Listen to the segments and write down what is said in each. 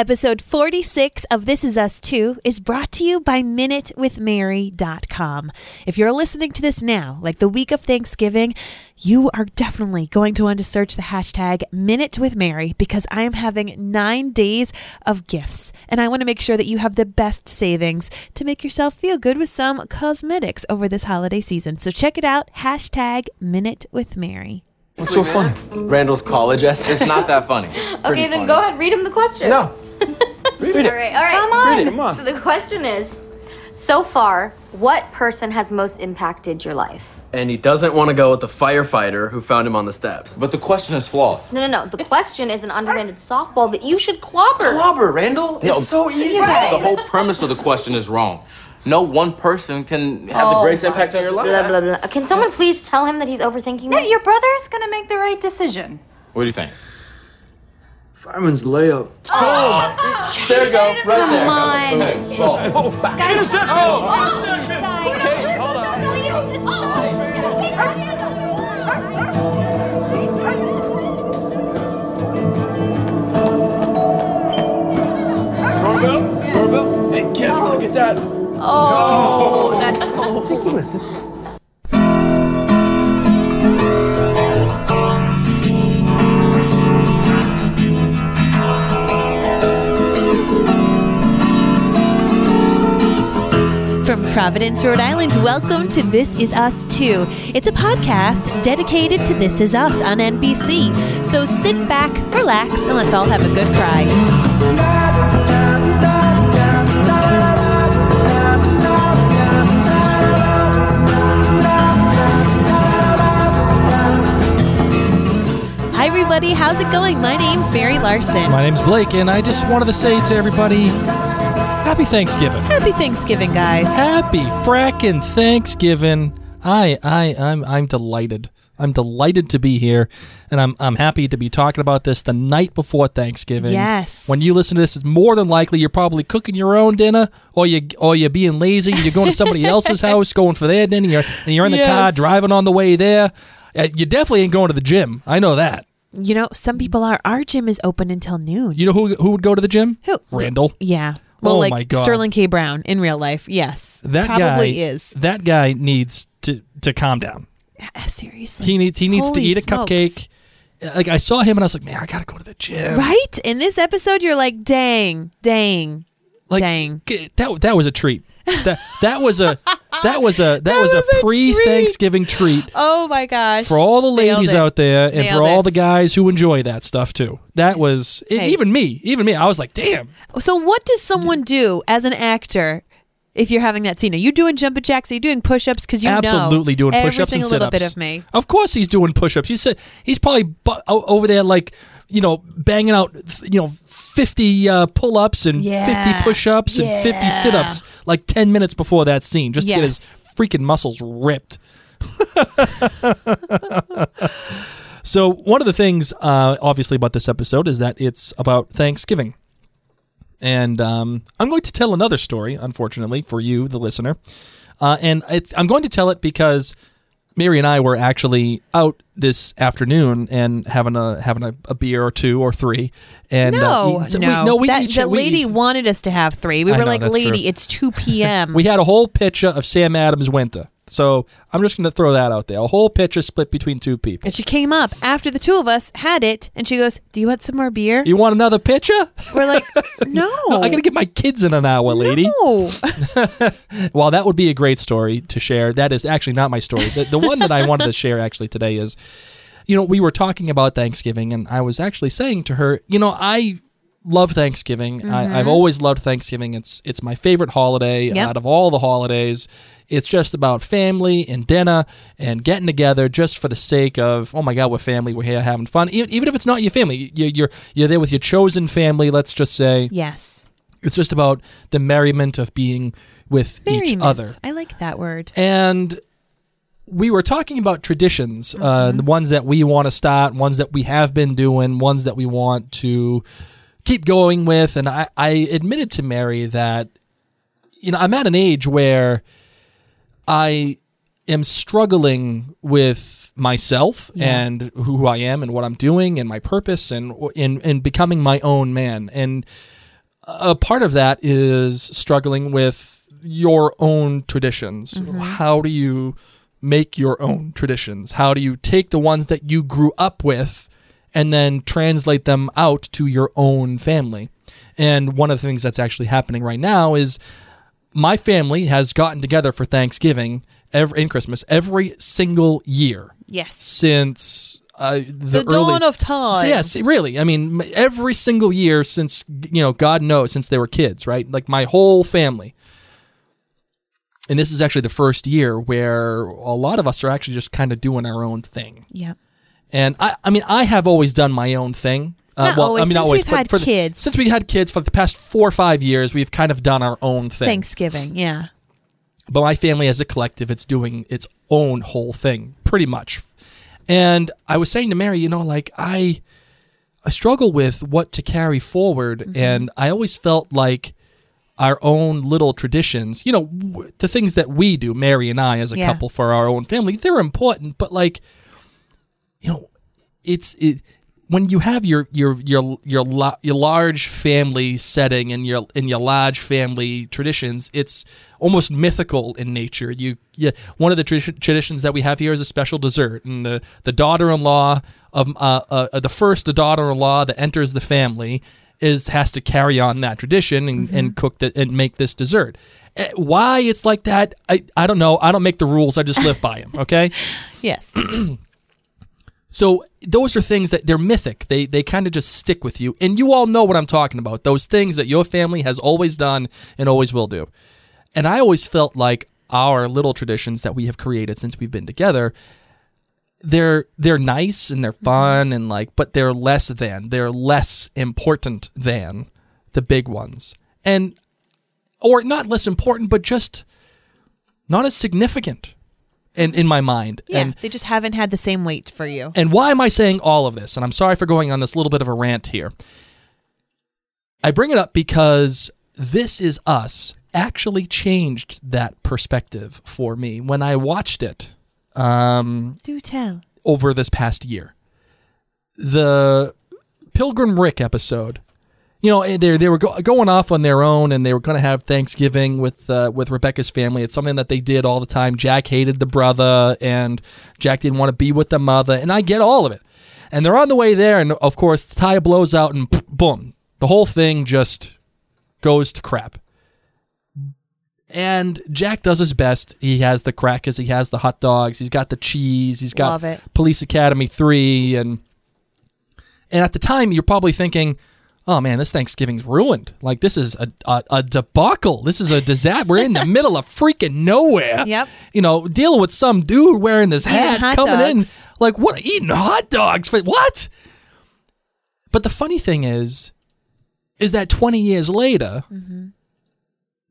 Episode 46 of This Is Us Too is brought to you by MinuteWithMary.com. If you're listening to this now, like the week of Thanksgiving, you are definitely going to want to search the hashtag Minute with Mary because I am having nine days of gifts. And I want to make sure that you have the best savings to make yourself feel good with some cosmetics over this holiday season. So check it out, hashtag Minute with Mary. What's so funny? Randall's college essay. It's not that funny. Okay, then go ahead, read him the question. No. Read it. right, all right. Come on. Read it. Come on. So the question is so far, what person has most impacted your life? And he doesn't want to go with the firefighter who found him on the steps. But the question is flawed. No, no, no. The question is an underhanded softball that you should clobber. Clobber, Randall. It's so easy. Right. The whole premise of the question is wrong. No one person can have the Oh greatest impact on your life. Blah, blah, blah. Can someone please tell him that he's overthinking this? Your brother's gonna make the right decision. What do you think? Fireman's layup. There you go. Right there. Come on. Doorbell? Doorbell? Hey, Kev, you wanna get that? Oh, that's cold. Ridiculous. Providence, Rhode Island, welcome to This Is Us Too. It's a podcast dedicated to This Is Us on NBC. So sit back, relax, and let's all have a good cry. Hi, everybody. How's it going? My name's Mary Larson. My name's Blake, and I just wanted to say to everybody, Happy Thanksgiving. Happy Thanksgiving, guys. Happy frackin' Thanksgiving. I, I, I'm, I'm delighted. I'm delighted to be here, and I'm, I'm happy to be talking about this the night before Thanksgiving. Yes. When you listen to this, it's more than likely you're probably cooking your own dinner, or you, or you're being lazy. You're going to somebody else's house, going for their dinner, you're, and you're in the car driving on the way there. Uh, You definitely ain't going to the gym. I know that. You know, some people are. Our gym is open until noon. You know who who would go to the gym? Who? Randall. Yeah. Well, Oh like. Sterling K. Brown in real life. Yes. That probably guy is. That guy needs to to calm down. Seriously. He needs he needs to Holy eat a cupcake. Like I saw him and I was like, man, I gotta go to the gym. Right? In this episode, you're like, dang, dang, Like dang. that that was a treat. That that was a that was a that, was, was a a pre Thanksgiving treat Oh my gosh. for all the ladies out there and Nailed for all it. the guys who enjoy that stuff too. That was Hey. even me, even me. I was like, damn. So, what does someone do as an actor if you're having that scene? Are you doing jumping jacks? Are you doing push ups? Because you absolutely know doing push-ups and single little sit-ups. bit of me. Of course, he's doing push-ups. He's uh, he's probably bu- over there like you know banging out you know fifty uh, pull-ups and Yeah. fifty push-ups and fifty sit-ups like ten minutes before that scene, just to get his freaking muscles ripped. so one of the things, uh, obviously, about this episode is that it's about Thanksgiving. And um, I'm going to tell another story, unfortunately, for you, the listener. Uh, and it's, I'm going to tell it because Mary and I were actually out this afternoon and having a having a, a beer or two or three. And uh, No, eating- so we- no, no, we that, each- the we lady each- wanted us to have three. We were know, like, "Lady, true. it's two p.m." we had a whole pitcher of Sam Adams Winter. So I'm just going to throw that out there. A whole pitcher split between two people. and she came up after the two of us had it, and she goes, "Do you want some more beer?" You want another pitcher? We're like, "No, I got to get my kids in an hour, lady. No. While that would be a great story to share, that is actually not my story. The, the one that I wanted to share actually today is, you know, we were talking about Thanksgiving, and I was actually saying to her, you know, I love Thanksgiving. I, I've always loved Thanksgiving. It's it's my favorite holiday Yep. out of all the holidays. It's just about family and dinner and getting together just for the sake of oh my god, we're family. We're here having fun. Even if it's not your family, you- you're you're there with your chosen family. Let's just say yes, it's just about the merriment of being with each other. I like that word. And we were talking about traditions, Mm-hmm. uh, the ones that we want to start, ones that we have been doing, ones that we want to keep going with. And I, I admitted to Mary that, you know, I'm at an age where I am struggling with myself and who I am and what I'm doing and my purpose and in in becoming my own man. And a part of that is struggling with your own traditions. Mm-hmm. How do you make your own traditions? How do you take the ones that you grew up with and then translate them out to your own family? And one of the things that's actually happening right now is my family has gotten together for Thanksgiving every, and Christmas every single year Yes. since uh, the, The early, dawn of time. Yes, really. I mean, every single year since you know, God knows, since they were kids, right? Like my whole family. And this is actually the first year where a lot of us are actually just kind of doing our own thing. Yep. And I, I mean, I have always done my own thing. Uh, Not well, always, I mean, since always, we've had for the- kids. since we had kids for the past four or five years, we've kind of done our own thing. Thanksgiving. Yeah. But my family as a collective, it's doing its own whole thing, pretty much. And I was saying to Mary, you know, like I, I struggle with what to carry forward, and I always felt like our own little traditions, you know, w- the things that we do, Mary and I as a Yeah. couple for our own family, they're important, but like, you know, it's it when you have your your your your la- your large family setting and your in your large family traditions, it's almost mythical in nature. You yeah, one of the tradi- traditions that we have here is a special dessert, and the the daughter-in-law of uh, uh, the first daughter-in-law that enters the family is has to carry on that tradition and, and cook the, and make this dessert. Eh, Why it's like that, I, I don't know. I don't make the rules. I just live by them. Okay. Yes. So those are things that they're mythic. They they kind of just stick with you, and you all know what I'm talking about. Those things that your family has always done and always will do. And I always felt like our little traditions that we have created since we've been together, they're they're nice and they're fun and like, but they're less than they're less important than the big ones, and or not less important, but just not as significant. In, in my mind, Yeah. and they just haven't had the same weight for you. and why am I saying all of this? And I'm sorry for going on this little bit of a rant here. I bring it up because this is us actually changed that perspective for me when I watched it um, Do tell. over this past year. The Pilgrim Rick episode. You know, they they were go- going off on their own, and they were going to have Thanksgiving with uh, with Rebecca's family. It's something that they did all the time. Jack hated the brother, and Jack didn't want to be with the mother, and I get all of it. And they're on the way there, and of course, the tire blows out, and boom, the whole thing just goes to crap. And Jack does his best. He has the crackers, he has the hot dogs, he's got the cheese, he's got Police Academy 3 and and at the time you're probably thinking, "Oh man, this Thanksgiving's ruined. Like this is a a, a debacle. This is a disaster. We're in the middle of freaking nowhere." Yep. You know, dealing with some dude wearing this hat coming in like what eating hot dogs for what? But the funny thing is is that 20 years later, Mm-hmm.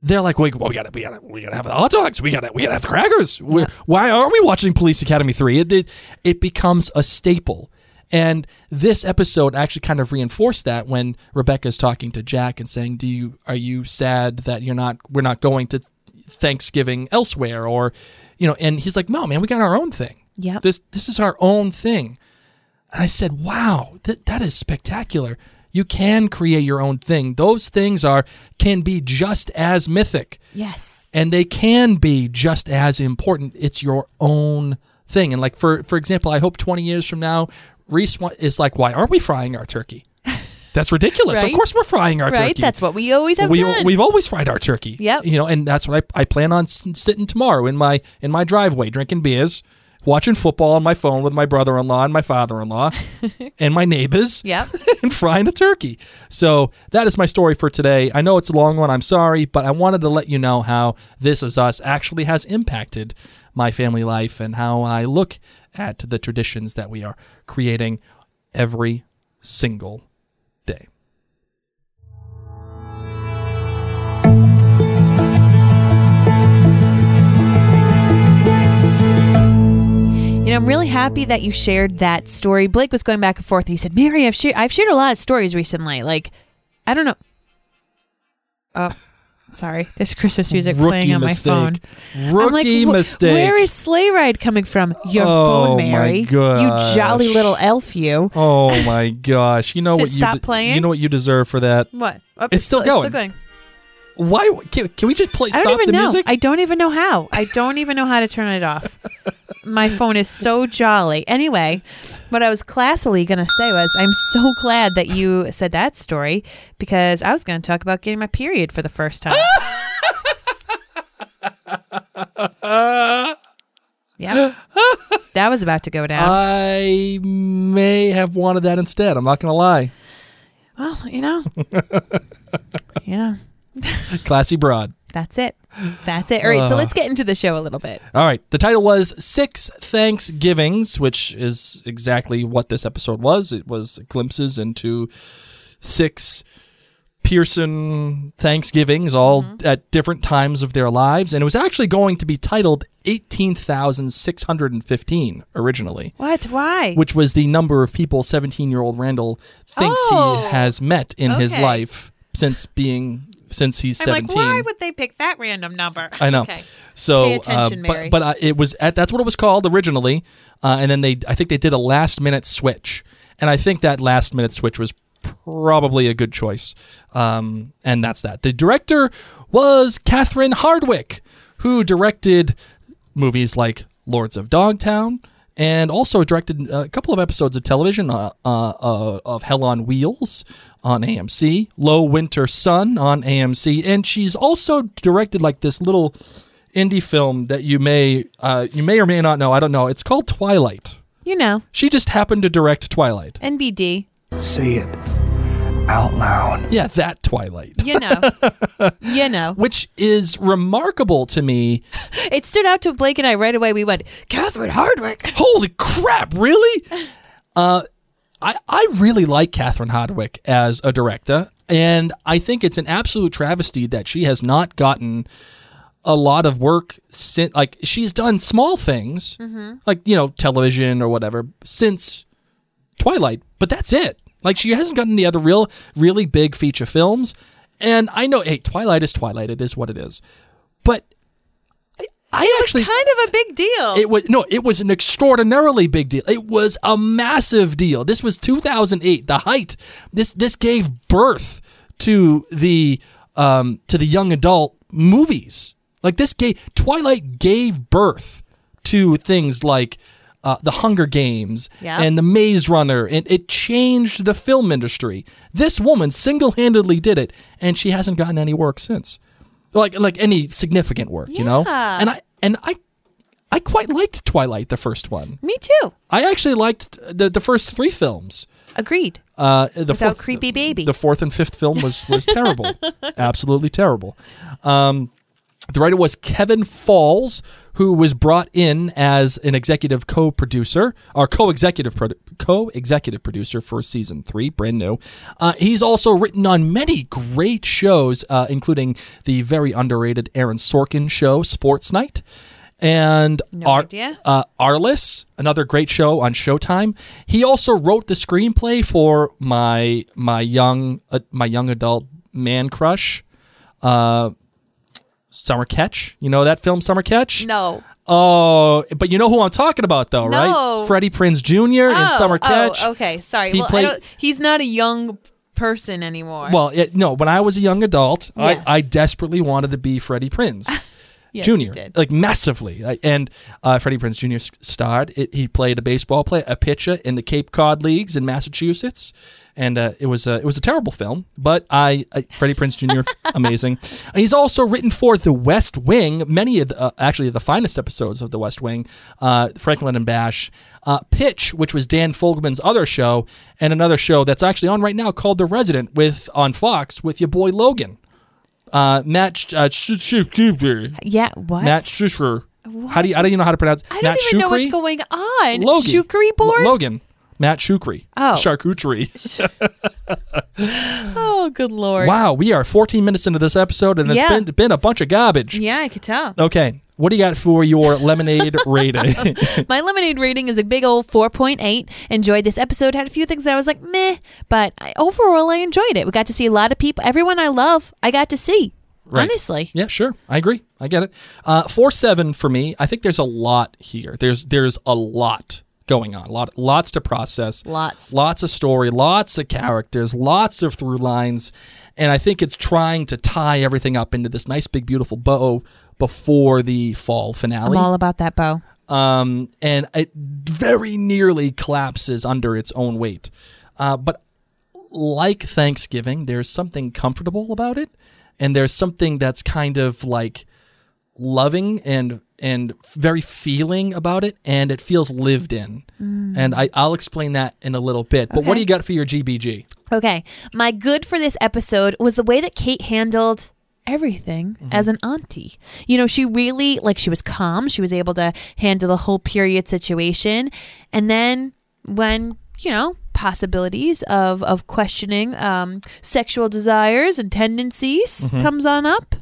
they're like, wait, well, we gotta, we gotta, we gotta have the hot dogs. We gotta, we gotta have the crackers. We- Why aren't we watching Police Academy three? It, it it becomes a staple. And this episode actually kind of reinforced that when Rebecca's talking to Jack and saying, "Do you are you sad that you're not we're not going to Thanksgiving elsewhere or you know?" And he's like, "No, man, we got our own thing. Yep. This this is our own thing." And I said, "Wow, that that is spectacular. You can create your own thing. Those things are can be just as mythic, Yes. and they can be just as important. It's your own thing. And like for for example, I hope 20 years from now, Reese is like, "Why aren't we frying our turkey?" That's ridiculous. Right. Of course, we're frying our Right? turkey. That's what we always have we, done. We've always fried our turkey. Yeah, You know, and that's what I, I plan on sitting tomorrow in my in my driveway, drinking beers, watching football on my phone with my brother-in-law and my father-in-law, and my neighbors. Yep. and frying a turkey. So that is my story for today. I know it's a long one. I'm sorry, but I wanted to let you know how this is us actually has impacted my family life and how I look at the traditions that we are creating every single day. You know, I'm really happy that you shared that story. Blake was going back and forth. And he said, "Mary, I've shared I've shared a lot of stories recently. Like, I don't know. Oh, Sorry, this Christmas music Rookie playing on mistake. my phone. Rookie I'm like, mistake. Where is Sleigh Ride coming from? Your Oh, phone, Mary. You jolly little elf, you. Oh my gosh! You know what you stop de- playing? You know what you deserve for that. What? Oh, It's still going. Why can, can we just play? I stop don't even the know. music. I don't even know how. I don't even know how to turn it off. My phone is so jolly. Anyway, what I was classily going to say was I'm so glad that you said that story because I was going to talk about getting my period for the first time. yeah. That was about to go down. I may have wanted that instead. I'm not gonna lie. well, you know. you know. Classy broad. That's it. That's it. All right, so uh. let's get into the show a little bit. All right. The title was Six Thanksgivings, which is exactly what this episode was. It was glimpses into six Pearson Thanksgivings, all mm-hmm. at different times of their lives. And it was actually going to be titled 18,615 originally, What? Why? which was the number of people 17 year old Randall thinks Oh. he has met in his life since being. Since he's I'm 17. like, why would they pick that random number? I know. Okay. So, Pay attention, uh, Mary. but but uh, it was at, that's what it was called originally, uh, and then they I think they did a last minute switch, and I think that last minute switch was probably a good choice, um, and that's that. The director was Catherine Hardwicke, who directed movies like Lords of Dogtown. And also directed a couple of episodes of television uh, uh, uh, of Hell on Wheels on AMC, Low Winter Sun on AMC, and she's also directed like this little indie film that you may uh, you may or may not know. I don't know. It's called Twilight. You know, She just happened to direct Twilight. NBD. Say it out loud. Yeah, that Twilight. You know. you know. Which is remarkable to me. It stood out to Blake and I right away. We went, Catherine Hardwicke. Holy crap, really? Uh, I, I really like Catherine Hardwicke as a director, and I think it's an absolute travesty that she has not gotten a lot of work since. Like she's done small things, like you know, television or whatever, since Twilight, but that's it. Like she hasn't gotten any other real, really big feature films. And I know, hey, Twilight is Twilight. It is what it is. But I, I actually Kind of a big deal. it was no, it was an extraordinarily big deal. It was a massive deal. This was 2008, the height. This this gave birth to the um to the young adult movies. Like this gave Twilight gave birth to things like uh, the Hunger Games Yeah. and the Maze Runner, and it changed the film industry. This woman single-handedly did it, and she hasn't gotten any work since, like like any significant work, you know. And I and I I quite liked Twilight, the first one. Me too. I actually liked the the first three films. Agreed. Uh, the Without fourth, creepy baby. The fourth and fifth film was was terrible, absolutely terrible. Um, the writer was Kevin Falls, who was brought in as an executive co-producer or co-executive produ- co-executive producer for season three, brand new. Uh, he's also written on many great shows, uh, including the very underrated Aaron Sorkin show, Sports Night. And No Ar- uh, Arliss, another great show on Showtime. He also wrote the screenplay for my my young uh, my young adult man crush, uh, Summer Catch. You know that film, Summer Catch? No. Oh, but you know who I'm talking about, though, No. right? Freddie Prinze Jr. in oh, Summer oh, Catch. Oh, okay. Sorry. He well, played- I don't, he's not a young person anymore. Well, it, no, when I was a young adult, Yes. I, I desperately wanted to be Freddie Prinze. yes, Jr. like massively, and uh, Freddie Prinze Jr. starred. It, he played a baseball player, a pitcher in the Cape Cod leagues in Massachusetts, and uh, it was a it was a terrible film. But I, I Freddie Prinze Jr. amazing. He's also written for The West Wing, many of the, uh, actually the finest episodes of The West Wing, uh, Franklin and Bash, uh, Pitch, which was Dan Fogelman's other show, and another show that's actually on right now called The Resident with on Fox with your boy Logan. Uh, Matt Sh- uh, Sh- Sh- yeah. What? Matt Shusher. How do you? I don't even know how to pronounce. It? I don't Matt even know what's going on. Logan. Shukri board? Lo- Logan. Matt Shukri. Oh. Charcuterie. Oh, good lord. wow, we are 14 minutes into this episode, and it's Yeah. been been a bunch of garbage. Yeah, I could tell. Okay, what do you got for your lemonade rating? My lemonade rating is a big old 4.8. Enjoyed this episode. Had a few things that I was like, meh, but I, overall, I enjoyed it. We got to see a lot of people. Everyone I love, I got to see. Right. Honestly. Yeah, sure. I agree. I get it. Uh, four seven for me. I think there's a lot here. There's there's a lot going on. A lot lots to process. Lots. Lots of story. Lots of characters. Lots of through lines. And I think it's trying to tie everything up into this nice big beautiful bow before the fall finale. I'm all about that bow. um, and it very nearly collapses under its own weight. Uh, but like Thanksgiving, there's something comfortable about it, and there's something that's kind of like loving and and very feeling about it, and it feels lived in. And I, I'll explain that in a little bit. But what do you got for your GBG? Okay. My good for this episode was the way that Kate handled everything as an auntie. You know, she really like she was calm, she was able to handle the whole period situation. And then when, you know, possibilities of of questioning um sexual desires and tendencies comes on up,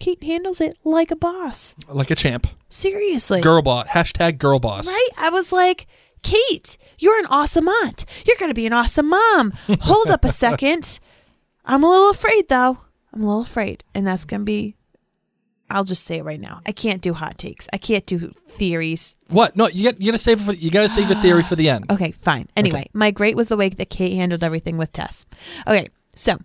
Kate handles it like a boss. Like a champ, Seriously. girl boss. Hashtag girl boss. Right? I was like, Kate, you're an awesome aunt. You're going to be an awesome mom. Hold up a second. I'm a little afraid, though. I'm a little afraid. And that's going to be, I'll just say it right now. I can't do hot takes. I can't do theories. What? No, you got you got to save it for, you got to save your theory for the end. Okay, fine. Anyway, my great was the way that Kate handled everything with Tess. Okay, so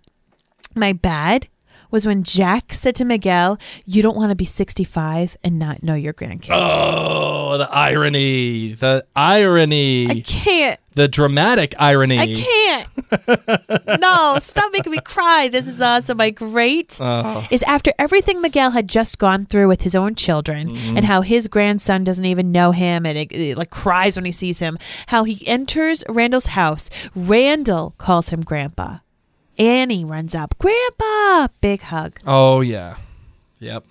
my bad was when Jack said to Miguel, You don't want to be 65 and not know your grandkids. Oh, the irony, the irony. I can't. The dramatic irony. I can't. no, stop making me cry. This is awesome. My great oh. is after everything Miguel had just gone through with his own children mm-hmm. and how his grandson doesn't even know him and it, it, like cries when he sees him. How he enters Randall's house. Randall calls him Grandpa. Annie runs up. Grandpa, big hug. Oh yeah, yep.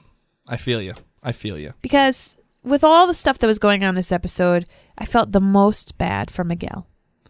I feel you. I feel you. Because with all the stuff that was going on this episode, I felt the most bad for Miguel.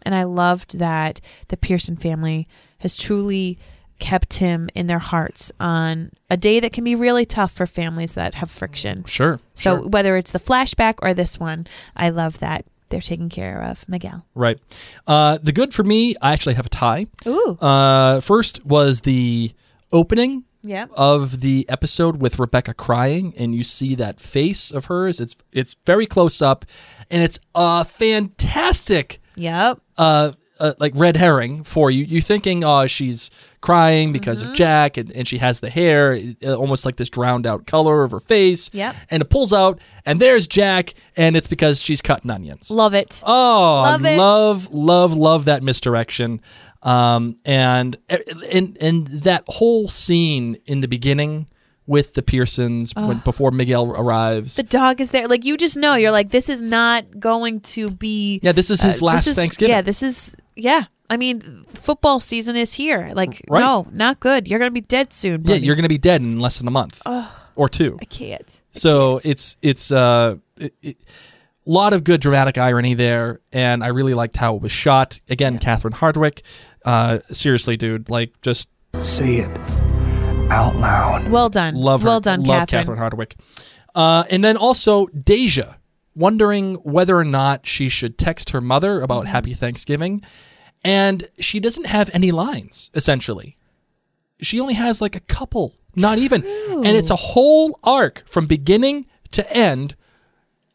And I loved that the Pearson family has truly kept him in their hearts on a day that can be really tough for families that have friction. Sure. So sure. whether it's the flashback or this one, I love that they're taking care of Miguel. right. Uh, the good for me, I actually have a tie. Ooh. Uh, first was the opening Yep. of the episode with Rebecca crying, and you see that face of hers. It's it's very close up, and it's a fantastic Yep. Uh, uh, like red herring for you. You're thinking, oh, she's crying because Mm-hmm. of Jack, and, and she has the hair, uh, almost like this drowned out color of her face. Yep. And it pulls out, and there's Jack, and it's because she's cutting onions. Love it. Oh, Love it. love, love, love that misdirection. Um, and and and that whole scene in the beginning with the Pearsons when, before Miguel arrives. The dog is there. Like you just know, you're like, this is not going to be. yeah, this is his uh, last is- Thanksgiving. Yeah, this is yeah. I mean, football season is here. Like, Right. no, not good. You're gonna be dead soon. yeah, you're gonna be dead in less than a month or two. I can't. I So can't. it's it's uh, a it, lot of good dramatic irony there, and I really liked how it was shot. Again, Catherine Hardwicke. Uh, seriously, dude, like just Say it out loud. well done. love her. Well done, love Catherine. Catherine Hardwicke. Uh, and then also Deja, wondering whether or not she should text her mother about Mm-hmm. Happy Thanksgiving, and she doesn't have any lines. Essentially, she only has like a couple, not even, and it's a whole arc from beginning to end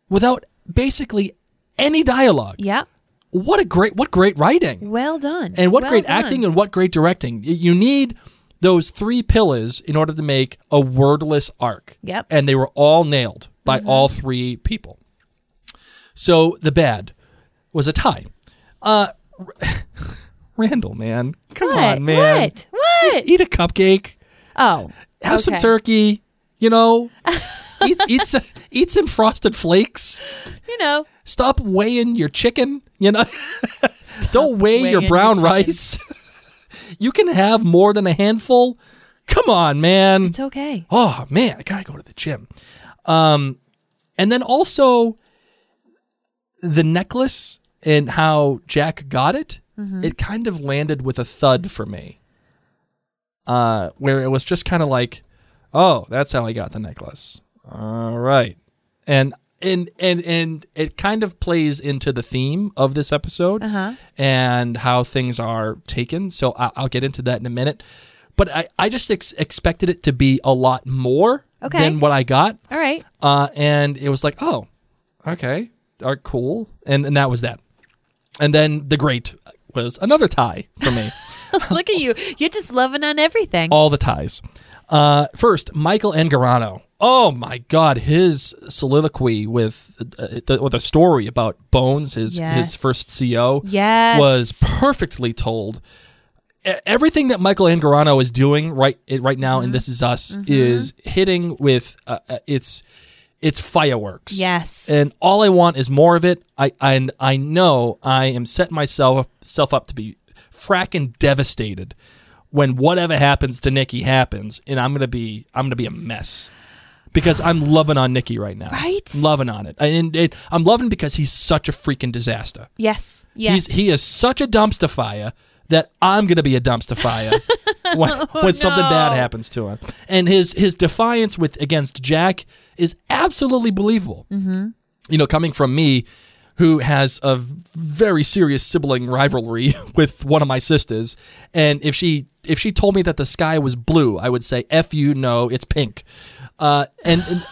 without basically any dialogue. Yeah. What a great, what great writing Well done. and what Well great done. acting and what great directing. You need those three pillars in order to make a wordless arc. Yep. And they were all nailed by all three people. So the bad was a tie. Uh Randall, man. Come What? on, man. What? What? Eat a cupcake. Oh. Have some turkey, you know. eat eat, some, eat some frosted flakes. You know. Stop weighing your chicken, you know. Don't weigh your brown your rice. You can have more than a handful. Come on, man. It's okay. Oh man, I gotta go to the gym. Um, and then also the necklace and how Jack got it. Mm-hmm. It kind of landed with a thud for me. Uh, where it was just kind of like, oh, that's how he got the necklace. All right, and and and and it kind of plays into the theme of this episode Uh-huh. and how things are taken. So I- I'll get into that in a minute. but I, I just ex- expected it to be a lot more Okay. than what I got. All right. Uh, and it was like, oh, okay, are cool, and and that was that. And then the great was another tie for me. Look at you. You're just loving on everything. All the ties. Uh, first, Michael Angarano. Oh my God, his soliloquy with uh, the, with a story about Bones, his Yes. his first CO, Yes. was perfectly told. Everything that Michael Angarano is doing right right now Mm-hmm. in This Is Us is hitting with uh, uh, its its fireworks. Yes. and all I want is more of it. I I, I know I am setting myself self up to be fracking devastated when whatever happens to Nikki happens, and I'm gonna be I'm gonna be a mess because I'm loving on Nikki right now. Right? loving on it, and it, I'm loving because he's such a freaking disaster. yes. Yes. He's he is such a dumpster fire that I'm gonna be a dumpster fire when, when something bad happens to him. And his his defiance with against Jack is absolutely believable. Mm-hmm. You know, coming from me, who has a very serious sibling rivalry with one of my sisters, and if she if she told me that the sky was blue, I would say, "F you, no, it's pink." Uh, and,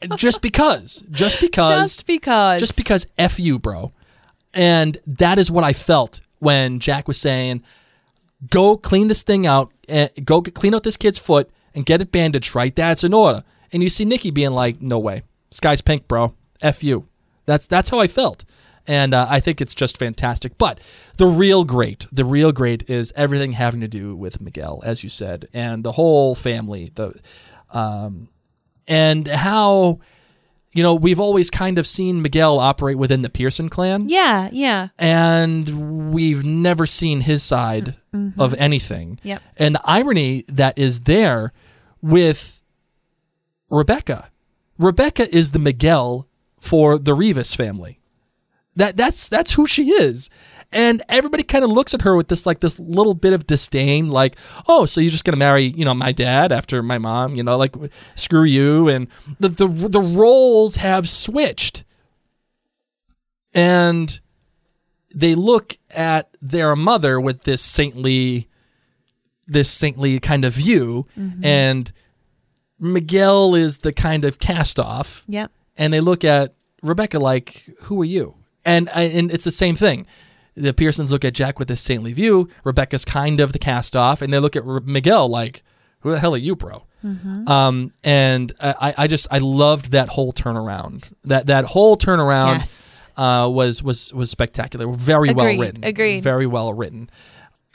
and just because, just because, just because. just because f you bro. And that is what i felt when jack was saying go clean this thing out uh, go get, clean out this kid's foot and get it bandaged right? That's in order. And you see nikki being like no way. Sky's pink bro. F you that's that's how i felt and uh, i think it's just fantastic but the real great the real great is everything having to do with miguel as you said and the whole family the um, and how you know we've always kind of seen Miguel operate within the Pearson clan, Yeah. Yeah. and we've never seen his side of anything. Yep. And the irony that is there with Rebecca, Rebecca is the Miguel for the Rivas family. That that's that's who she is. And everybody kind of looks at her with this like this little bit of disdain, like, oh, so you're just gonna marry, you know, my dad after my mom, you know, like screw you. And the the the roles have switched. And they look at their mother with this saintly this saintly kind of view mm-hmm. and Miguel is the kind of cast off Yep. And they look at Rebecca like, "Who are you?" And and it's the same thing. The Pearsons look at Jack with this saintly view. Rebecca's kind of the cast off, and they look at Miguel like, "Who the hell are you, bro?" Um, and I, I just I loved that whole turnaround. That that whole turnaround Yes. uh, was was was spectacular. Very well Agreed, written. agreed. Very well written.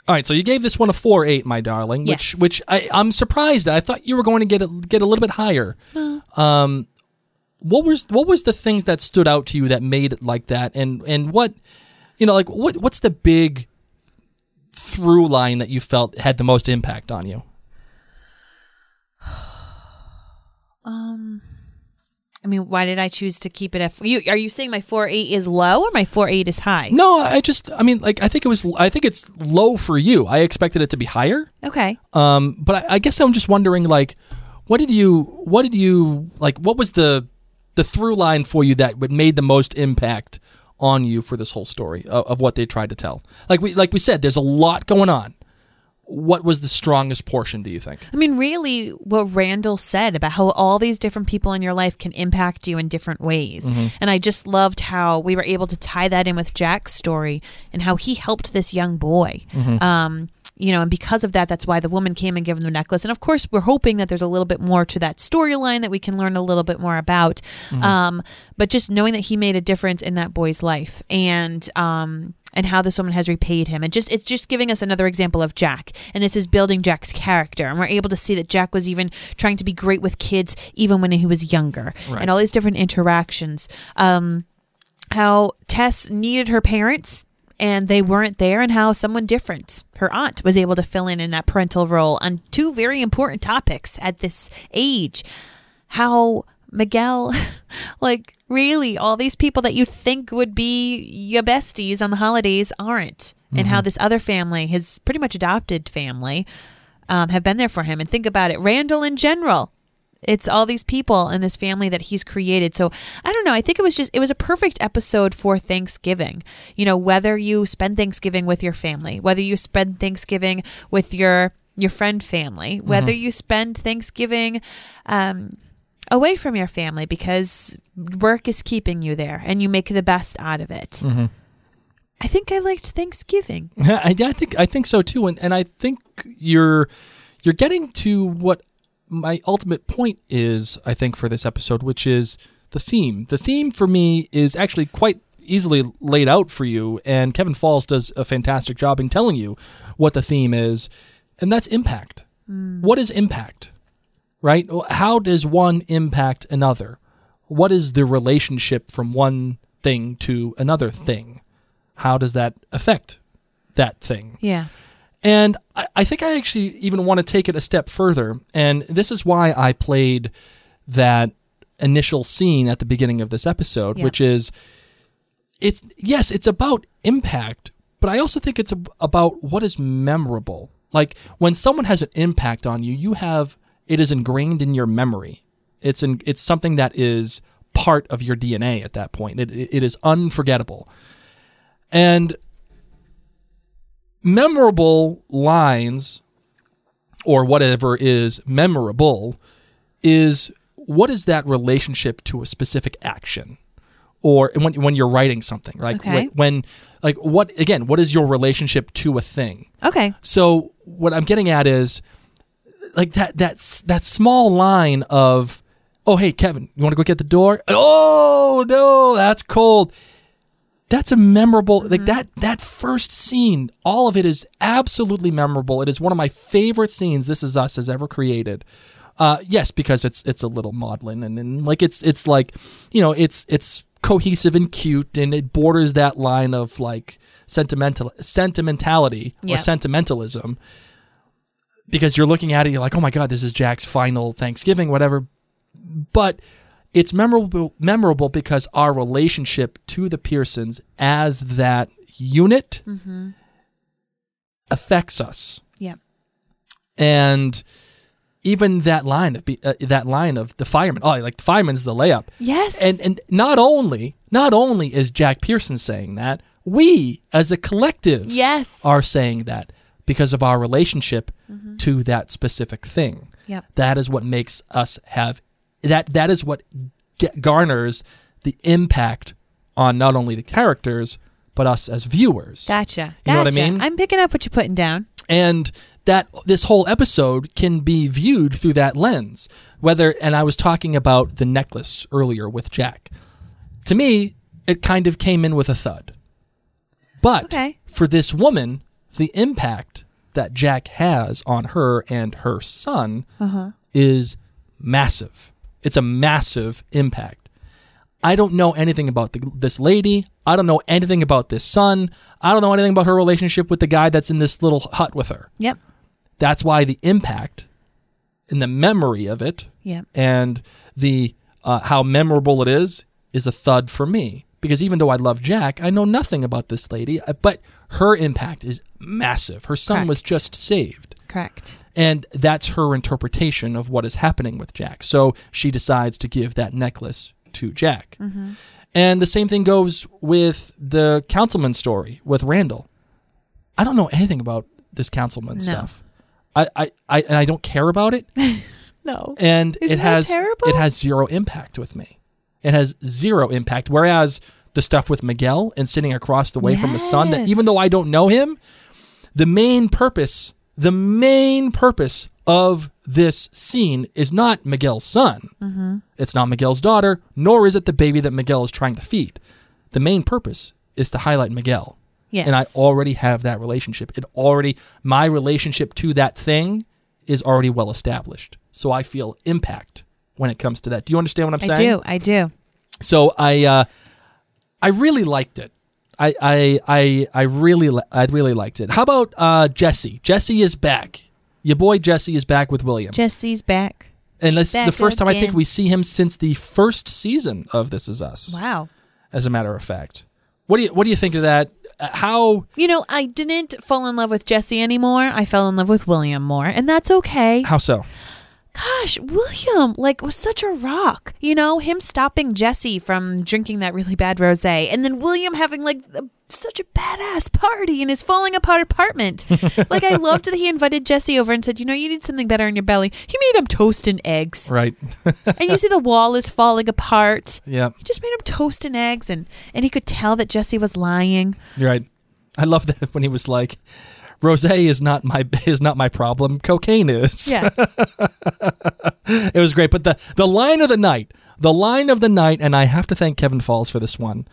All right, so you gave this one a four eight, my darling, which Yes. which I, I'm surprised. I thought you were going to get a, get a little bit higher. Um, what was what was the things that stood out to you that made it like that, and and what you know, like what what's the big through line that you felt had the most impact on you? Um, I mean, why did I choose to keep it at? You are you saying my four eight is low or my four eight is high? No, I just I mean like I think it was I think it's low for you. I expected it to be higher. Okay. Um, but I, I guess I'm just wondering, like, what did you, what did you, like, what was the, the through line for you that would made the most impact on you for this whole story of, of what they tried to tell? Like we, like we said, there's a lot going on. What was the strongest portion? Do you think? I mean, really, what Randall said about how all these different people in your life can impact you in different ways. And I just loved how we were able to tie that in with Jack's story and how he helped this young boy. Um, you know, and because of that, that's why the woman came and gave him the necklace. And of course, we're hoping that there's a little bit more to that storyline that we can learn a little bit more about. Um, but just knowing that he made a difference in that boy's life and um, and how this woman has repaid him, and just it's just giving us another example of Jack. And this is building Jack's character, and we're able to see that Jack was even trying to be great with kids even when he was younger, and all these different interactions. Um, how Tess needed her parents and they weren't there, and how someone different, her aunt, was able to fill in in that parental role on two very important topics at this age. How Miguel, like, really, all these people that you think would be your besties on the holidays aren't, and how this other family, his pretty much adopted family, um, have been there for him. And think about it, Randall in general it's all these people in this family that he's created. So I don't know. I think it was just it was a perfect episode for Thanksgiving. You know, whether you spend Thanksgiving with your family, whether you spend Thanksgiving with your your friend family, whether Mm-hmm. you spend Thanksgiving um, away from your family because work is keeping you there and you make the best out of it. Mm-hmm. I think I liked Thanksgiving. I, I think I think so too, and and I think you're you're getting to what my ultimate point is. I think for this episode, which is the theme. The theme for me is actually quite easily laid out for you, and Kevin Falls does a fantastic job in telling you what the theme is, and that's impact. Hmm. What is impact? Right? How does one impact another? What is the relationship from one thing to another thing? How does that affect that thing? Yeah. And I, I think I actually even want to take it a step further. And this is why I played that initial scene at the beginning of this episode, Yeah. which is it's yes, it's about impact, but I also think it's ab- about what is memorable. Like when someone has an impact on you, you have it is ingrained in your memory. It's in, it's something that is part of your DNA at that point. It, it, it is unforgettable. And memorable lines or whatever is memorable is what is that relationship to a specific action or when, when you're writing something like Okay. when, when like what again what is your relationship to a thing Okay. so what I'm getting at is like that that's that small line of oh hey Kevin you want to go get the door oh no that's cold that's a memorable like that that first scene all of it is absolutely memorable. It is one of my favorite scenes this is us has ever created. Uh yes because it's it's a little maudlin and, and like it's it's like you know it's it's cohesive and cute and it borders that line of like sentimental sentimentality or sentimentalism. Because you're looking at it you're like oh my god this is Jack's final Thanksgiving whatever. But it's memorable memorable because our relationship to the Pearsons as that unit affects us Yeah. and even that line of be- uh, that line of the fireman oh like the fireman's the layup Yes. and and not only not only is Jack Pearson saying that we as a collective yes. are saying that because of our relationship to that specific thing Yep. that is what makes us have that that is what garners the impact on not only the characters but us as viewers Gotcha. You know what I mean? I'm picking up what you're putting down. and that this whole episode can be viewed through that lens whether and i was talking about the necklace earlier with jack to me it kind of came in with a thud but Okay. for this woman the impact that jack has on her and her son Uh-huh. is massive it's a massive impact I don't know anything about the, this lady. I don't know anything about this son. I don't know anything about her relationship with the guy that's in this little hut with her. Yep. That's why the impact and the memory of it Yep. and the uh, how memorable it is is a thud for me because even though I love Jack, I know nothing about this lady, uh, but her impact is massive. Her son was just saved. Correct. And that's her interpretation of what is happening with Jack. So she decides to give that necklace to Jack. Mm-hmm. And the same thing goes with the councilman story with Randall. I don't know anything about this councilman stuff. I, I, I and I don't care about it. No. And Isn't it has terrible? it has zero impact with me. It has zero impact. Whereas the stuff with Miguel and sitting across the way from the son, that even though I don't know him, the main purpose, the main purpose of this scene is not Miguel's son. Mm-hmm. It's not Miguel's daughter, nor is it the baby that Miguel is trying to feed. The main purpose is to highlight Miguel. Yes. And I already have that relationship. It already my relationship to that thing is already well established. So I feel impact when it comes to that. Do you understand what I'm saying? I do. I do. So I uh, I really liked it. I I I, I really li- I really liked it. How about uh, Jesse? Jesse is back. Your boy Jesse is back with William, Jesse's back. and this is the back first time I think again. we see him since the first season of This Is Us. Wow. As a matter of fact, what do you what do you think of that? Uh, How You know, I didn't fall in love with Jesse anymore. I fell in love with William more, and that's okay. how so? Gosh, William, like, was such a rock. You know, him stopping Jesse from drinking that really bad rosé, and then William having like the such a badass party in his falling apart apartment. like I loved that he invited Jesse over and said, "You know, you need something better in your belly." He made him toast and eggs, Right. and you see the wall is falling apart. yeah. He just made him toast and eggs, and and he could tell that Jesse was lying. Right. I love that when he was like, "Rose is not my is not my problem. Cocaine is." Yeah, it was great. But the the line of the night, the line of the night, and I have to thank Kevin Falls for this one.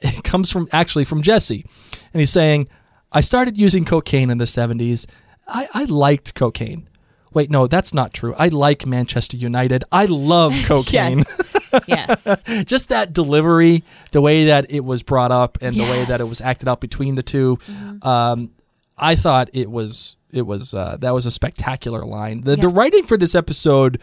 It comes from actually from Jesse, and he's saying, "I started using cocaine in the '70s. I, I liked cocaine." Wait, no, that's not true. I like Manchester United. I love cocaine. yes, yes. Just that delivery, the way that it was brought up, and the way that it was acted out between the 2 um, I thought it was it was uh, that was a spectacular line. The the writing for this episode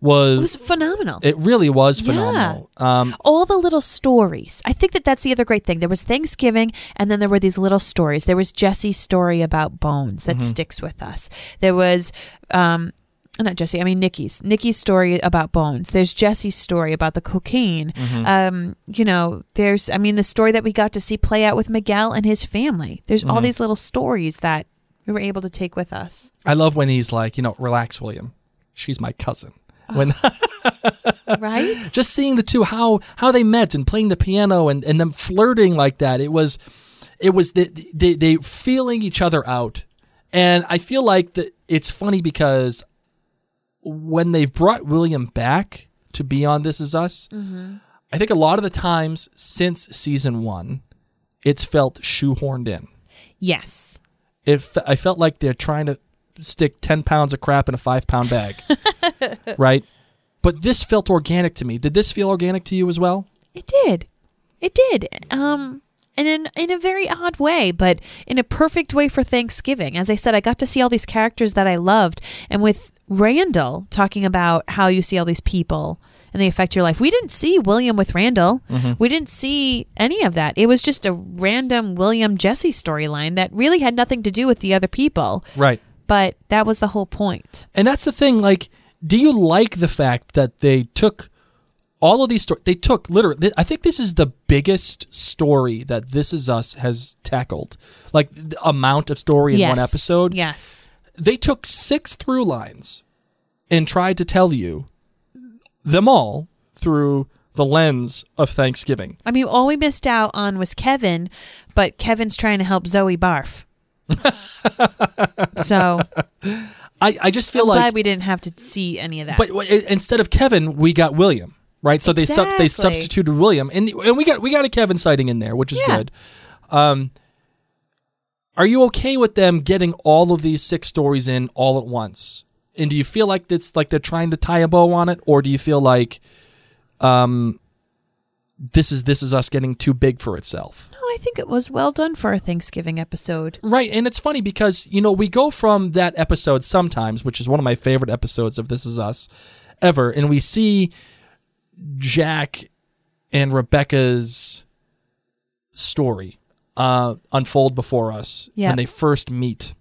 was It was phenomenal. it really was Yeah. phenomenal. Um, all the little stories. I think that that's the other great thing. There was Thanksgiving, and then there were these little stories. There was Jesse's story about bones that sticks with us. There was, um, not Jesse. I mean Nikki's. Nikki's story about bones. There's Jesse's story about the cocaine. Mm-hmm. Um, you know, there's. I mean, the story that we got to see play out with Miguel and his family. There's all mm-hmm. these little stories that we were able to take with us. I love when he's like, you know, relax, William. She's my cousin. Ah. When Right? just seeing the two how how they met and playing the piano and, and them flirting like that it was it was the, they, they feeling each other out and i feel like that it's funny because when they've brought william back to be on this is us i think a lot of the times since season one it's felt shoehorned in yes. it i felt like they're trying to stick 10 pounds of crap in a five pound bag right but this felt organic to me did this feel organic to you as well It did. It did. Um and in in a very odd way, but in a perfect way for Thanksgiving. As I said, I got to see all these characters that I loved and with Randall talking about how you see all these people and they affect your life. We didn't see William with Randall. Mm-hmm. We didn't see any of that. It was just a random William Jesse storyline that really had nothing to do with the other people. right But that was the whole point. And that's the thing. Like, do you like the fact that they took all of these stories? They took literally. I think this is the biggest story that This Is Us has tackled. Like the amount of story in yes. one episode. Yes. They took six through lines and tried to tell you them all through the lens of Thanksgiving. I mean, all we missed out on was Kevin, but Kevin's trying to help Zoe barf. so I, I just feel I'm like glad we didn't have to see any of that. But instead of Kevin, we got William, right? So they sub- they substituted William, and and we got we got a Kevin sighting in there, which is Yeah. good. Um, are you okay with them getting all of these six stories in all at once? And do you feel like it's like they're trying to tie a bow on it, or do you feel like, um, this is this is us getting too big for itself? no, I think it was well done for a Thanksgiving episode. Right, and it's funny because you know we go from that episode sometimes, which is one of my favorite episodes of This Is Us ever, and we see Jack and Rebecca's story uh, unfold before us Yeah. when they first meet.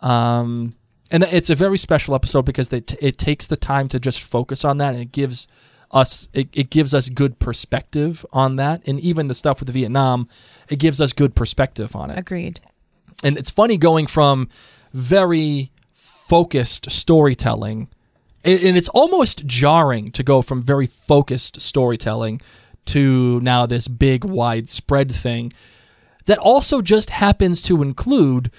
Um, and it's a very special episode because they t- it takes the time to just focus on that, and it gives us it, it gives us good perspective on that, and even the stuff with the Vietnam, it gives us good perspective on it. Agreed. And it's funny going from very focused storytelling, and it's almost jarring to go from very focused storytelling to now this big widespread thing that also just happens to include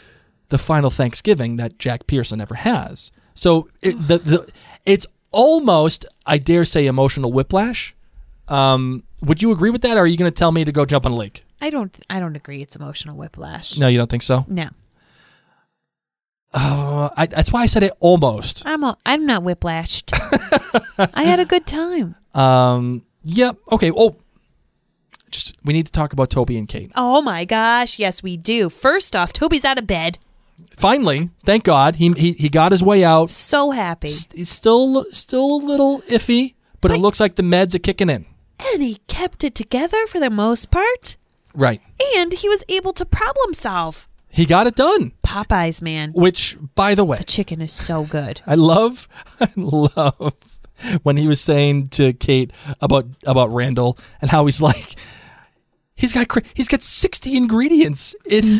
the final Thanksgiving that Jack Pearson ever has. So it, the, the it's almost, I dare say, emotional whiplash. Um, would you agree with that, or are you going to tell me to go jump on a lake? I don't. I don't agree. It's emotional whiplash. No, you don't think so. No, Uh, I, that's why I said it almost. I'm. A, I'm not whiplashed. I had a good time. Um, yep. Okay. Oh, just we need to talk about Toby and Kate. Oh my gosh! Yes, we do. First off, Toby's out of bed. Finally, thank God, he he, he got his way out. So happy, S- It's still still a little iffy, but it looks like the meds are kicking in. and he kept it together for the most part. Right. And he was able to problem solve. He got it done. Popeyes, man. Which, by the way, the Chicken is so good. I love, I love when he was saying to Kate about about Randall and how he's like, He's got he's got 60 ingredients in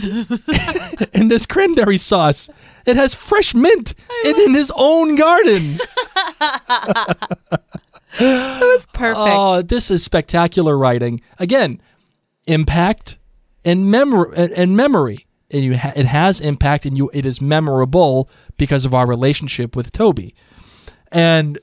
in this cranberry sauce. It has fresh mint and in his own garden. That was perfect. Oh, this is spectacular writing. Again, impact and memory and memory. And you ha- it has impact and you it is memorable because of our relationship with Toby. And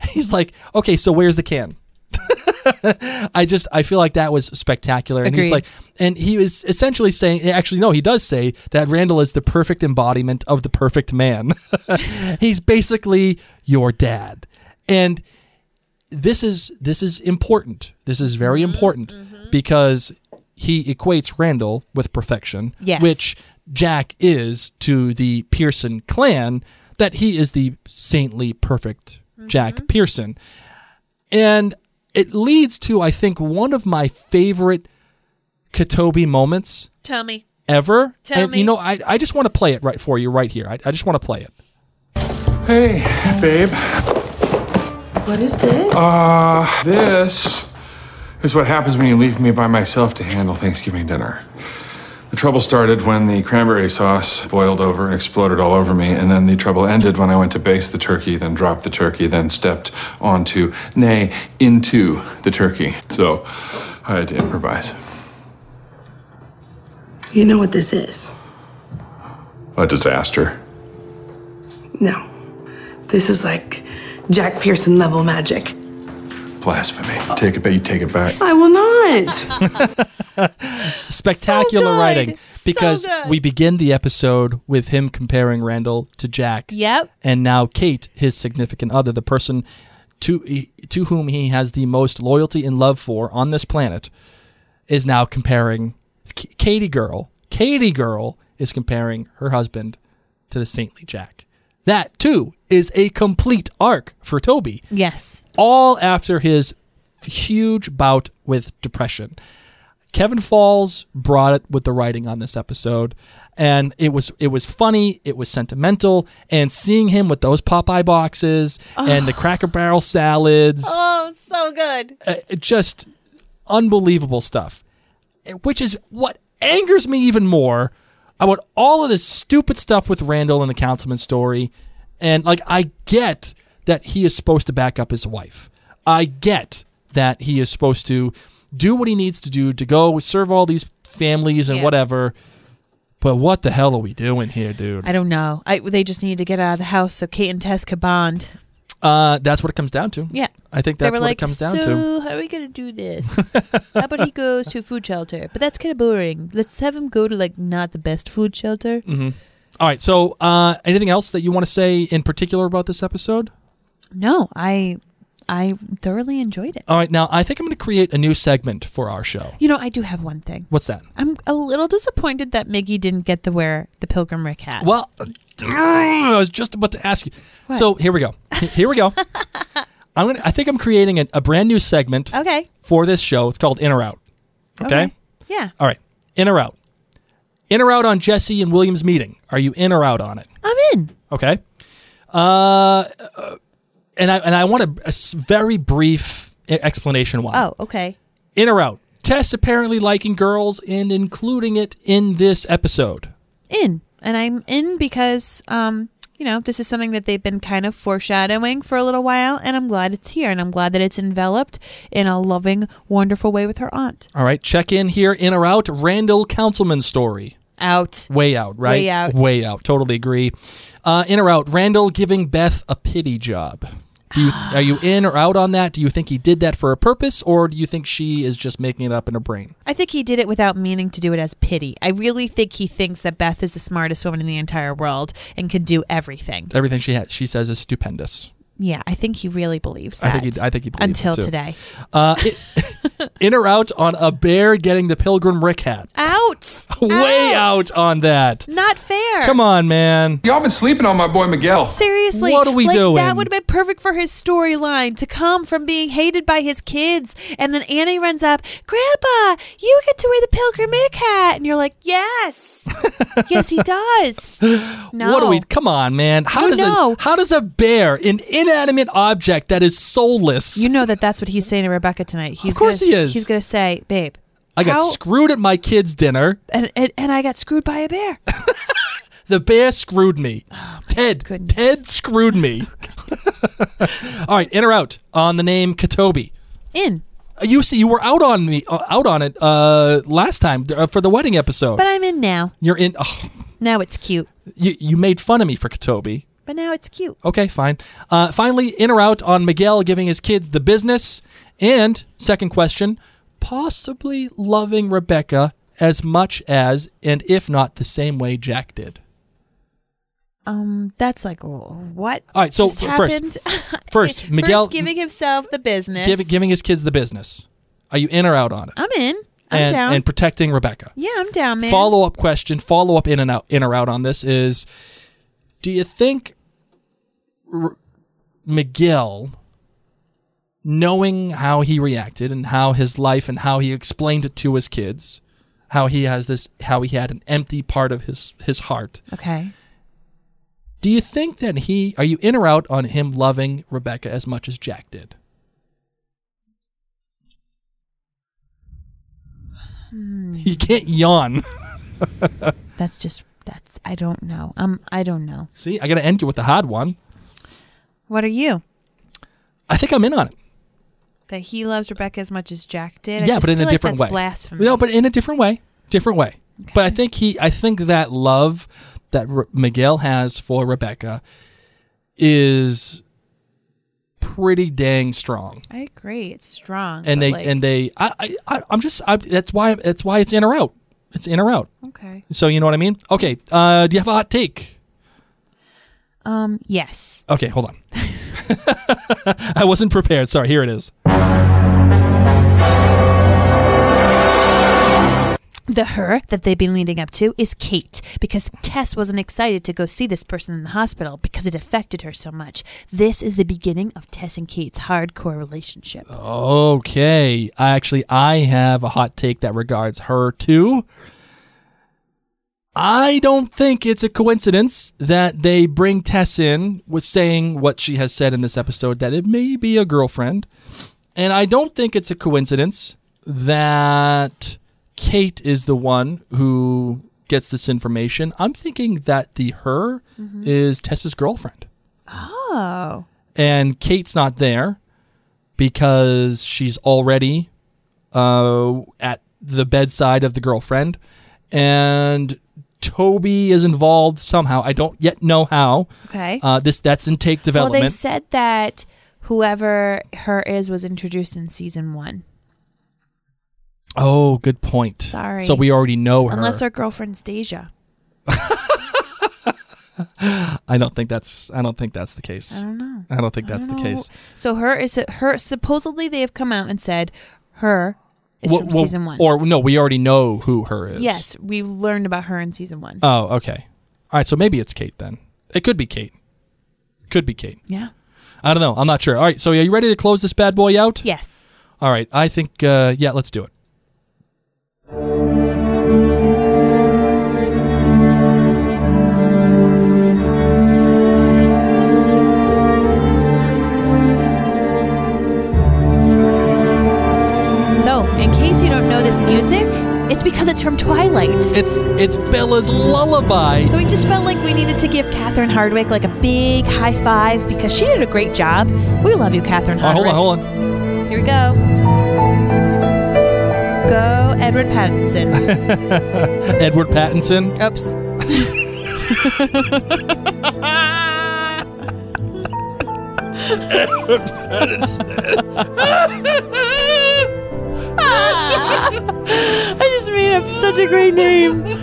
he's like, "Okay, so where's the can?" I just I feel like that was spectacular. And he's like and he is essentially saying actually no, he does say that Randall is the perfect embodiment of the perfect man. he's basically your dad. And this is this is important. This is very Mm-hmm, important because he equates Randall with perfection, Yes. which Jack is to the Pearson clan. That he is the saintly, perfect Mm-hmm. Jack Pearson, and it leads to I think one of my favorite Katobi moments Tell me. ever. Tell and me. you know, I, I just want to play it right for you right here. I, I just want to play it. Hey, babe. What is this? Uh, this is what happens when you leave me by myself to handle Thanksgiving dinner. The trouble started when the cranberry sauce boiled over and exploded all over me, and then the trouble ended when I went to baste the turkey, then dropped the turkey, then stepped onto, nay, into the turkey. So I had to improvise. you know what this is? A disaster. No. This is like Jack Pearson level magic. Blasphemy. Take it back. You take it back. I will not. spectacular So writing So because good. we begin the episode with him comparing Randall to Jack. Yep. And now Kate, his significant other, the person to to whom he has the most loyalty and love for on this planet, is now comparing K- Katie girl. Katie girl is comparing her husband to the saintly Jack. That too is a complete arc for Toby Yes. all after his huge bout with depression. Kevin Falls brought it with the writing on this episode, and it was it was funny, it was sentimental, and seeing him with those Popeye boxes and the Cracker Barrel salads, Oh, so good. uh, just unbelievable stuff. Which is what angers me even more about all of this stupid stuff with Randall and the councilman story. And like, I get that he is supposed to back up his wife. I get that he is supposed to do what he needs to do to go serve all these families and Yeah. whatever. But what the hell are we doing here, dude? I don't know. I, they just need to get out of the house so Kate and Tess could bond. Uh, that's what it comes down to. Yeah. I think that's what like, it comes down to. so how are we going to do this? how about he goes to a food shelter? But that's kind of boring. Let's have him go to like not the best food shelter. Mm. All right. So, uh, anything else that you want to say in particular about this episode? No, I I thoroughly enjoyed it. All right, now I think I'm going to create a new segment for our show. You know, I do have one thing. What's that? I'm a little disappointed that Miggy didn't get to wear the Pilgrim Rick hat. Well, I was just about to ask you. So here we go. Here we go. I'm gonna. I think I'm creating a, a brand new segment Okay. for this show. It's called In or Out. Okay. Yeah. All right. In or out. In or out on Jesse and William's meeting. Are you in or out on it? I'm in. Okay. Uh, uh, and I and I want a very brief explanation why. Oh, okay. In or out. Tess apparently liking girls and including it in this episode. In. And I'm in because um, you know, this is something that they've been kind of foreshadowing for a little while and I'm glad it's here and I'm glad that it's enveloped in a loving, wonderful way with her aunt. All right, check in here. In or out. Randall Councilman story. Out. Way out, right? Way out. Way out. Totally agree. Uh, in or out. Randall giving Beth a pity job. Do you, are you in or out on that? Do you think he did that for a purpose, or do you think she is just making it up in her brain? I think he did it without meaning to do it as pity. I really think he thinks that Beth is the smartest woman in the entire world and can do everything. Everything she has, she says is stupendous. Yeah, I think he really believes I think he- I think he believes until too. today. Uh, it- in or out on a bear getting the Pilgrim Rick hat? Out. Way out on that. Not fair. Come on, man. Y'all been sleeping on my boy Miguel. Seriously, What are we like, doing? That would have been perfect for his storyline to come from being hated by his kids, and then Annie runs up, "Grandpa, you get to wear the Pilgrim rick hat," and you're like, "Yes, yes, he does." No, What do we? Come on, man. How No, does no. a how does a bear, an inanimate object that is soulless. You know that that's what he's saying to Rebecca tonight. He's course gonna, he is. He's going to say, babe, I got how- screwed at my kid's dinner. and, and, and I got screwed by a bear. The bear screwed me. Ted. Oh, goodness. Ted screwed me. All right, in or out on the name Katobi. In. Uh, You see, you were out on me, uh, out on it uh, last time uh, for the wedding episode. But I'm in now. You're in. Oh, Now it's cute. you you made fun of me for Katobi. But now it's cute. Okay, fine. Uh, finally, in or out on Miguel giving his kids the business. And second question, possibly loving Rebecca as much as, and if not, the same way Jack did. Um, that's like what? All right, so just first- happened? First, Miguel First giving himself the business. give, giving his kids the business. Are you in or out on it? I'm in. I'm and, down. and protecting Rebecca. yeah, I'm down, man. Follow up question, follow up in and out, in or out on this is: Do you think R- Miguel, knowing how he reacted and how his life and how he explained it to his kids, how he has this, how he had an empty part of his his heart? Okay. Do you think that he? Are you in or out on him loving Rebecca as much as Jack did? Hmm. You can't yawn. That's just that's I don't know. Um, I don't know. See, I got to end you with the hard one. What are you? I think I'm in on it. That he loves Rebecca as much as Jack did. I yeah, just but in feel a like different that's way. Blasphemy. No, but in a different way. Different way. But I think he, I think that love that Re- Miguel has for Rebecca is pretty dang strong. I agree. It's strong. And they, like, and they, I, I, I I'm just, I, that's why, that's why it's in or out. It's in or out. okay. So you know what I mean? Okay. Uh, do you have a hot take? Um. Yes. Okay, hold on. I wasn't prepared. Sorry. Here it is. The her that they've been leading up to is Kate because Tess wasn't excited to go see this person in the hospital because it affected her so much. This is the beginning of Tess and Kate's hardcore relationship. Okay. I actually I have a hot take that regards her too. I don't think it's a coincidence that they bring Tess in with saying what she has said in this episode that it may be a girlfriend. And I don't think it's a coincidence that Kate is the one who gets this information. I'm thinking that the her is Tess's girlfriend Oh. and Kate's not there because she's already uh, at the bedside of the girlfriend, and Toby is involved somehow. I don't yet know how. Okay. Uh, this that's in take development. well, they said that whoever her is was introduced in season one. Oh, good point. Sorry. So we already know her. Unless her girlfriend's Deja. I don't think that's. I don't think that's the case. I don't know. I don't think that's don't the know. case. So her is her. Supposedly they have come out and said her is Well- from well, season one. Or no, we already know who her is. yes, we've learned about her in season one. Oh, okay. All right. So maybe it's Kate then. It could be Kate. Could be Kate. yeah. I don't know. I'm not sure. All right. So are you ready to close this bad boy out? Yes. All right. I think, uh, yeah, let's do it. This music, it's because it's from Twilight. It's it's Bella's lullaby. So we just felt like we needed to give Catherine Hardwicke like a big high five because she did a great job. We love you, Catherine Hardwicke. hold on, hold on. Here we go. Go, Edward Pattinson. Edward Pattinson. Oops. I just made up such a great name.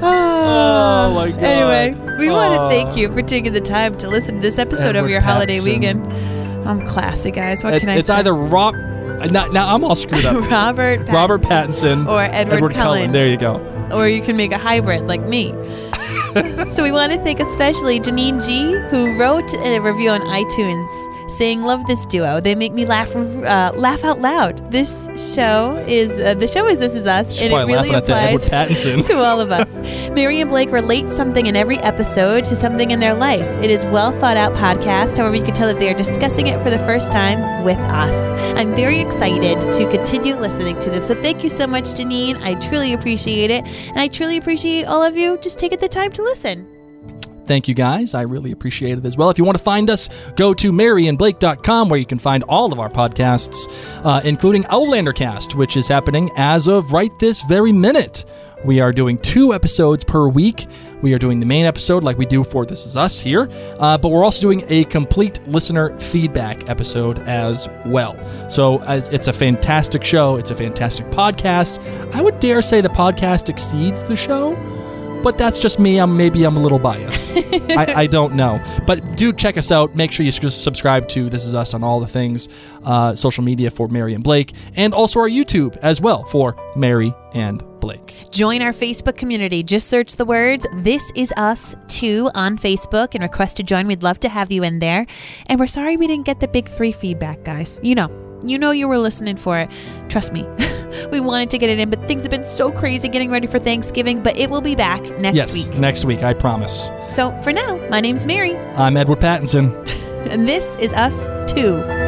Ah. Oh my God. Anyway, we want to thank you for taking the time to listen to this episode Edward over your holiday weekend. I'm classy, guys. What It's, can I it's say? either Rob. Now, now I'm all screwed up. Robert Pattinson. Robert Pattinson Or Edward Cullen. There you go. Or you can make a hybrid like me. So we want to thank especially Janine G, who wrote a review on iTunes saying, "Love this duo. They make me laugh, uh, laugh out loud. This show is uh, the show is This Is Us, and it really laughing at the Edward applies to all of us. Mary and Blake relate something in every episode to something in their life. It is well thought out podcast. However, you can tell that they are discussing it for the first time with us. I'm very excited to continue listening to them. So thank you so much, Janine. I truly appreciate it, and I truly appreciate all of you just taking the time to listen. Thank you guys. I really appreciate it as well. If you want to find us, go to maryandblake.com where you can find all of our podcasts, uh, including Outlander Cast, which is happening as of right this very minute. We are doing two episodes per week. We are doing the main episode like we do for This Is Us here, uh, but we're also doing a complete listener feedback episode as well. So uh, it's a fantastic show. It's a fantastic podcast. I would dare say the podcast exceeds the show but that's just me. I'm maybe I'm a little biased. I, I don't know, but do check us out. Make sure you subscribe to This Is Us on all the things, uh, social media for Mary and Blake, and also our YouTube as well for Mary and Blake. Join our Facebook community. Just search the words This Is Us 2 on Facebook and request to join. We'd love to have you in there. And we're sorry we didn't get the big three feedback, guys. You know, you know you were listening for it. Trust me. we wanted to get it in, but things have been so crazy getting ready for Thanksgiving, but it will be back next yes, week. next week, I promise. So for now, my name's Mary, I'm Edward Pattinson. and this is Us 2.